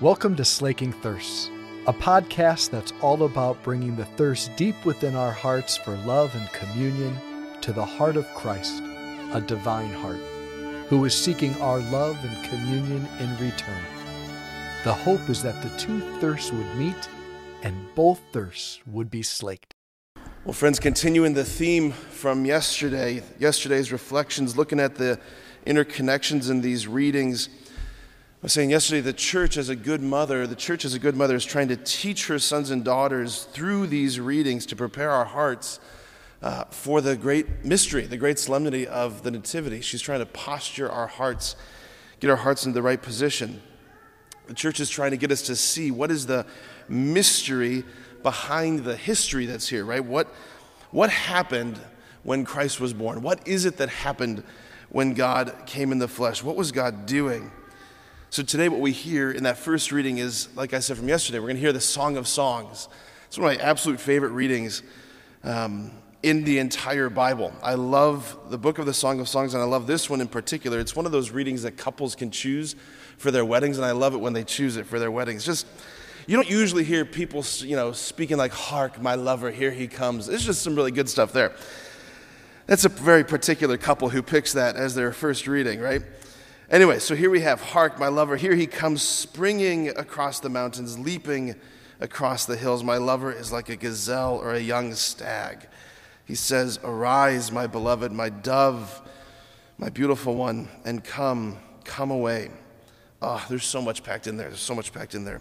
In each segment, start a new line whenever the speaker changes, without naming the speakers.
Welcome to Slaking Thirsts, a podcast that's all about bringing the thirst deep within our hearts for love and communion to the heart of Christ, a divine heart, who is seeking our love and communion in return. The hope is that the two thirsts would meet and both thirsts would be slaked.
Well, friends, continuing the theme from yesterday, yesterday's reflections, looking at the interconnections in these readings. I was saying yesterday, the church, as a good mother, the church, as a good mother, is trying to teach her sons and daughters through these readings to prepare our hearts uh, for the great mystery, the great solemnity of the Nativity. She's trying to posture our hearts, get our hearts in the right position. The church is trying to get us to see what is the mystery behind the history that's here, right? What, what happened when Christ was born? What is it that happened when God came in the flesh? What was God doing? So today, what we hear in that first reading is, like I said from yesterday, we're going to hear the Song of Songs. It's one of my absolute favorite readings um, in the entire Bible. I love the book of the Song of Songs, and I love this one in particular. It's one of those readings that couples can choose for their weddings, and I love it when they choose it for their weddings. Just you don't usually hear people, you know, speaking like, "Hark, my lover, here he comes." It's just some really good stuff there. That's a very particular couple who picks that as their first reading, right? Anyway, so here we have Hark, my lover. Here he comes springing across the mountains, leaping across the hills. My lover is like a gazelle or a young stag. He says, Arise, my beloved, my dove, my beautiful one, and come, come away. Ah, oh, there's so much packed in there. There's so much packed in there.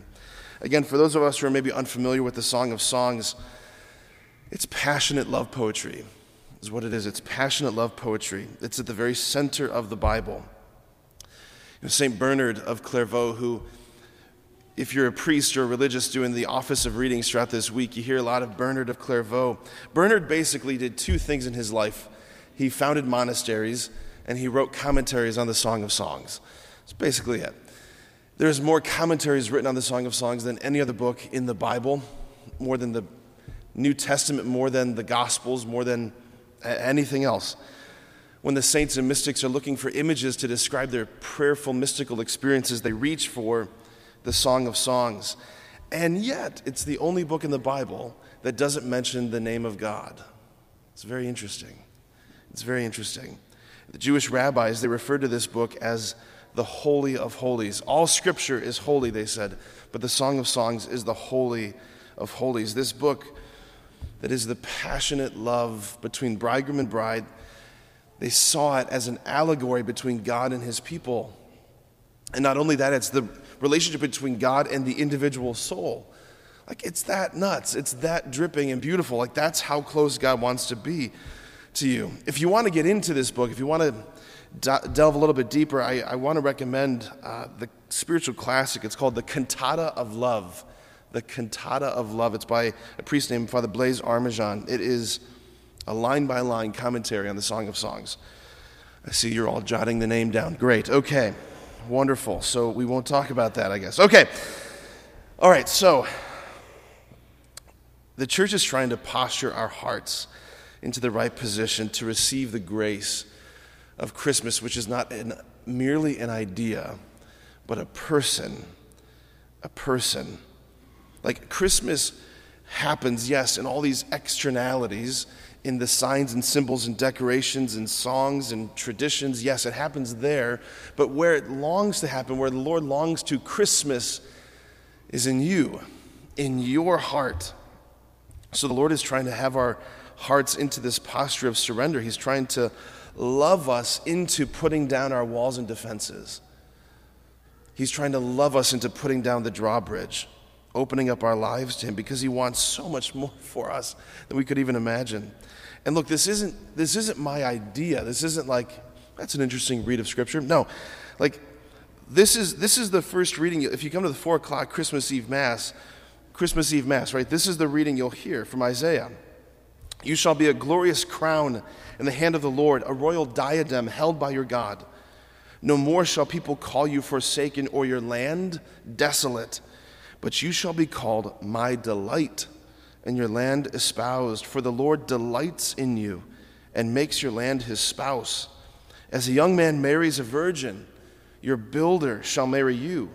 Again, for those of us who are maybe unfamiliar with the Song of Songs, it's passionate love poetry, is what it is. It's passionate love poetry. It's at the very center of the Bible. St. Bernard of Clairvaux, who, if you're a priest or a religious doing the office of readings throughout this week, you hear a lot of Bernard of Clairvaux. Bernard basically did two things in his life he founded monasteries and he wrote commentaries on the Song of Songs. That's basically it. There's more commentaries written on the Song of Songs than any other book in the Bible, more than the New Testament, more than the Gospels, more than anything else when the saints and mystics are looking for images to describe their prayerful, mystical experiences, they reach for the Song of Songs. And yet, it's the only book in the Bible that doesn't mention the name of God. It's very interesting. It's very interesting. The Jewish rabbis, they referred to this book as the Holy of Holies. All scripture is holy, they said, but the Song of Songs is the Holy of Holies. This book that is the passionate love between bridegroom and bride they saw it as an allegory between God and his people. And not only that, it's the relationship between God and the individual soul. Like, it's that nuts. It's that dripping and beautiful. Like, that's how close God wants to be to you. If you want to get into this book, if you want to delve a little bit deeper, I, I want to recommend uh, the spiritual classic. It's called The Cantata of Love. The Cantata of Love. It's by a priest named Father Blaise Arminjon. It is a line by line commentary on the Song of Songs. I see you're all jotting the name down. Great. Okay. Wonderful. So we won't talk about that, I guess. Okay. All right. So the church is trying to posture our hearts into the right position to receive the grace of Christmas, which is not an, merely an idea, but a person. A person. Like Christmas happens, yes, in all these externalities in the signs and symbols and decorations and songs and traditions. Yes, it happens there, but where it longs to happen, where the Lord longs to, Christmas is in you, in your heart. So the Lord is trying to have our hearts into this posture of surrender. He's trying to love us into putting down our walls and defenses. He's trying to love us into putting down the drawbridge, opening up our lives to Him because He wants so much more for us than we could even imagine. And look, this isn't, this isn't my idea. This isn't like, that's an interesting read of Scripture. No, like, this is, this is the first reading. If you come to the 4 o'clock Christmas Eve Mass, Christmas Eve Mass, right? This is the reading you'll hear from Isaiah. You shall be a glorious crown in the hand of the Lord, a royal diadem held by your God. No more shall people call you forsaken or your land desolate, but you shall be called my delight and your land espoused. For the Lord delights in you and makes your land his spouse. As a young man marries a virgin, your builder shall marry you,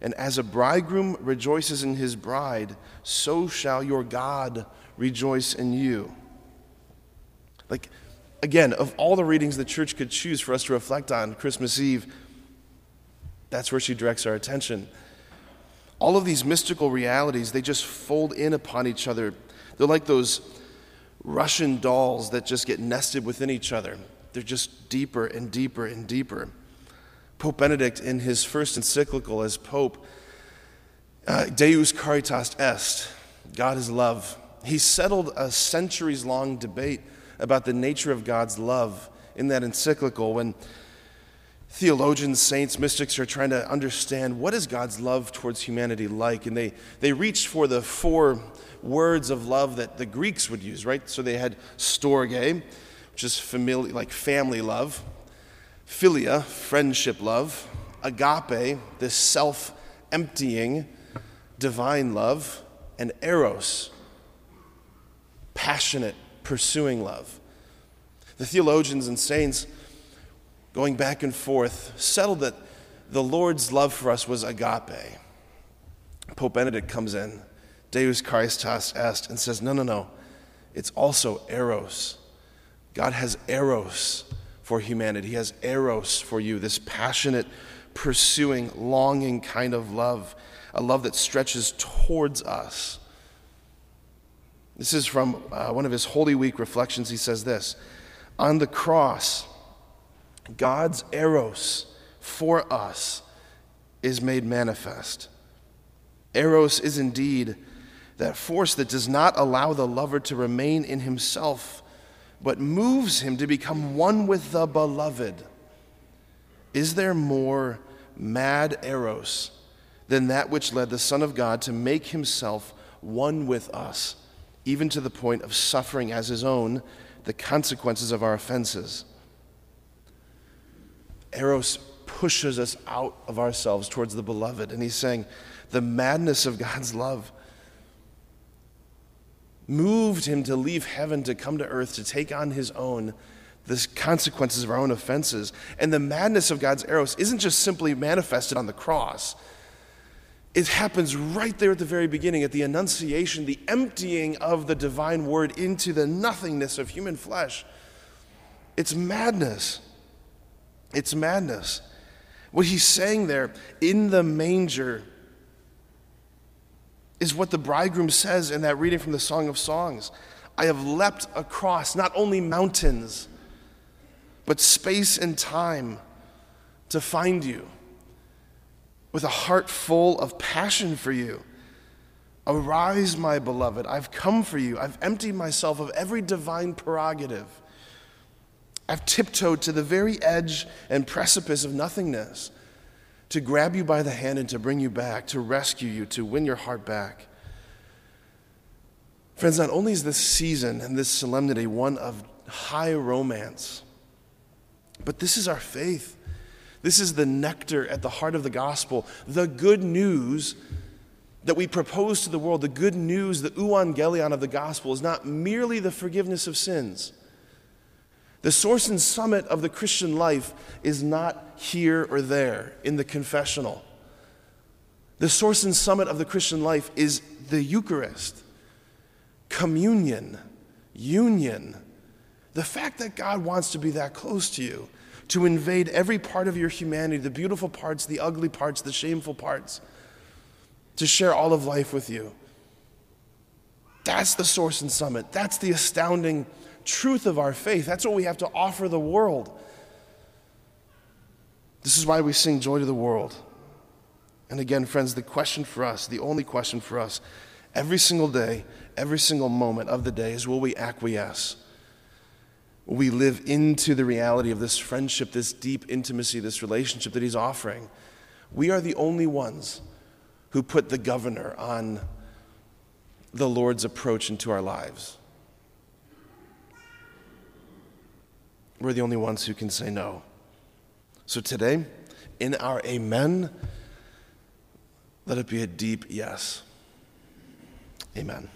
And as a bridegroom rejoices in his bride, so shall your God rejoice in you. Like, again, of all the readings the church could choose for us to reflect on Christmas Eve, that's where she directs our attention. All of these mystical realities, they just fold in upon each other. They're like those Russian dolls that just get nested within each other. They're just deeper and deeper and deeper. Pope Benedict, in his first encyclical as Pope, uh, Deus Caritas Est, God is love, he settled a centuries long debate about the nature of God's love in that encyclical when theologians, saints, mystics are trying to understand what is God's love towards humanity like. And they, they reached for the four words of love that the Greeks would use, right? So they had storge, which is familiar, like family love, philia, friendship love, agape, this self emptying, divine love, and eros, passionate, pursuing love. The theologians and saints, going back and forth, settled that the Lord's love for us was agape. Pope Benedict comes in, Deus Caritas Est, and says, no, no, no, it's also eros. God has eros for humanity. He has eros for you, this passionate, pursuing, longing kind of love, a love that stretches towards us. This is from uh, one of his Holy Week reflections. He says this On the cross, God's eros for us is made manifest. Eros is indeed that force that does not allow the lover to remain in himself, but moves him to become one with the beloved. Is there more mad Eros than that which led the Son of God to make himself one with us? even to the point of suffering as his own the consequences of our offenses. Eros pushes us out of ourselves towards the beloved, and he's saying the madness of God's love moved him to leave heaven to come to earth to take on his own the consequences of our own offenses. And the madness of God's eros isn't just simply manifested on the cross it happens right there at the very beginning, at the Annunciation, the emptying of the divine word into the nothingness of human flesh. It's madness. It's madness. What he's saying there in the manger is what the bridegroom says in that reading from the Song of Songs. I have leapt across not only mountains, but space and time to find you with a heart full of passion for you. Arise, my beloved. I've come for you. I've emptied myself of every divine prerogative. I've tiptoed to the very edge and precipice of nothingness to grab you by the hand and to bring you back, to rescue you, to win your heart back. Friends, not only is this season and this solemnity one of high romance, but this is our faith. This is the nectar at the heart of the gospel, the good news that we propose to the world, the good news, the euangelion of the gospel, is not merely the forgiveness of sins. The source and summit of the Christian life is not here or there in the confessional. The source and summit of the Christian life is the Eucharist, communion, union. The fact that God wants to be that close to you to invade every part of your humanity the beautiful parts, the ugly parts, the shameful parts, to share all of life with you. That's the source and summit. That's the astounding truth of our faith. That's what we have to offer the world. This is why we sing Joy to the World. And again, friends, the question for us, the only question for us, every single day, every single moment of the day is will we acquiesce? Will we live into the reality of this friendship, this deep intimacy, this relationship that He's offering. We are the only ones who put the governor on the Lord's approach into our lives. We're the only ones who can say no. So today, in our amen, let it be a deep yes. Amen.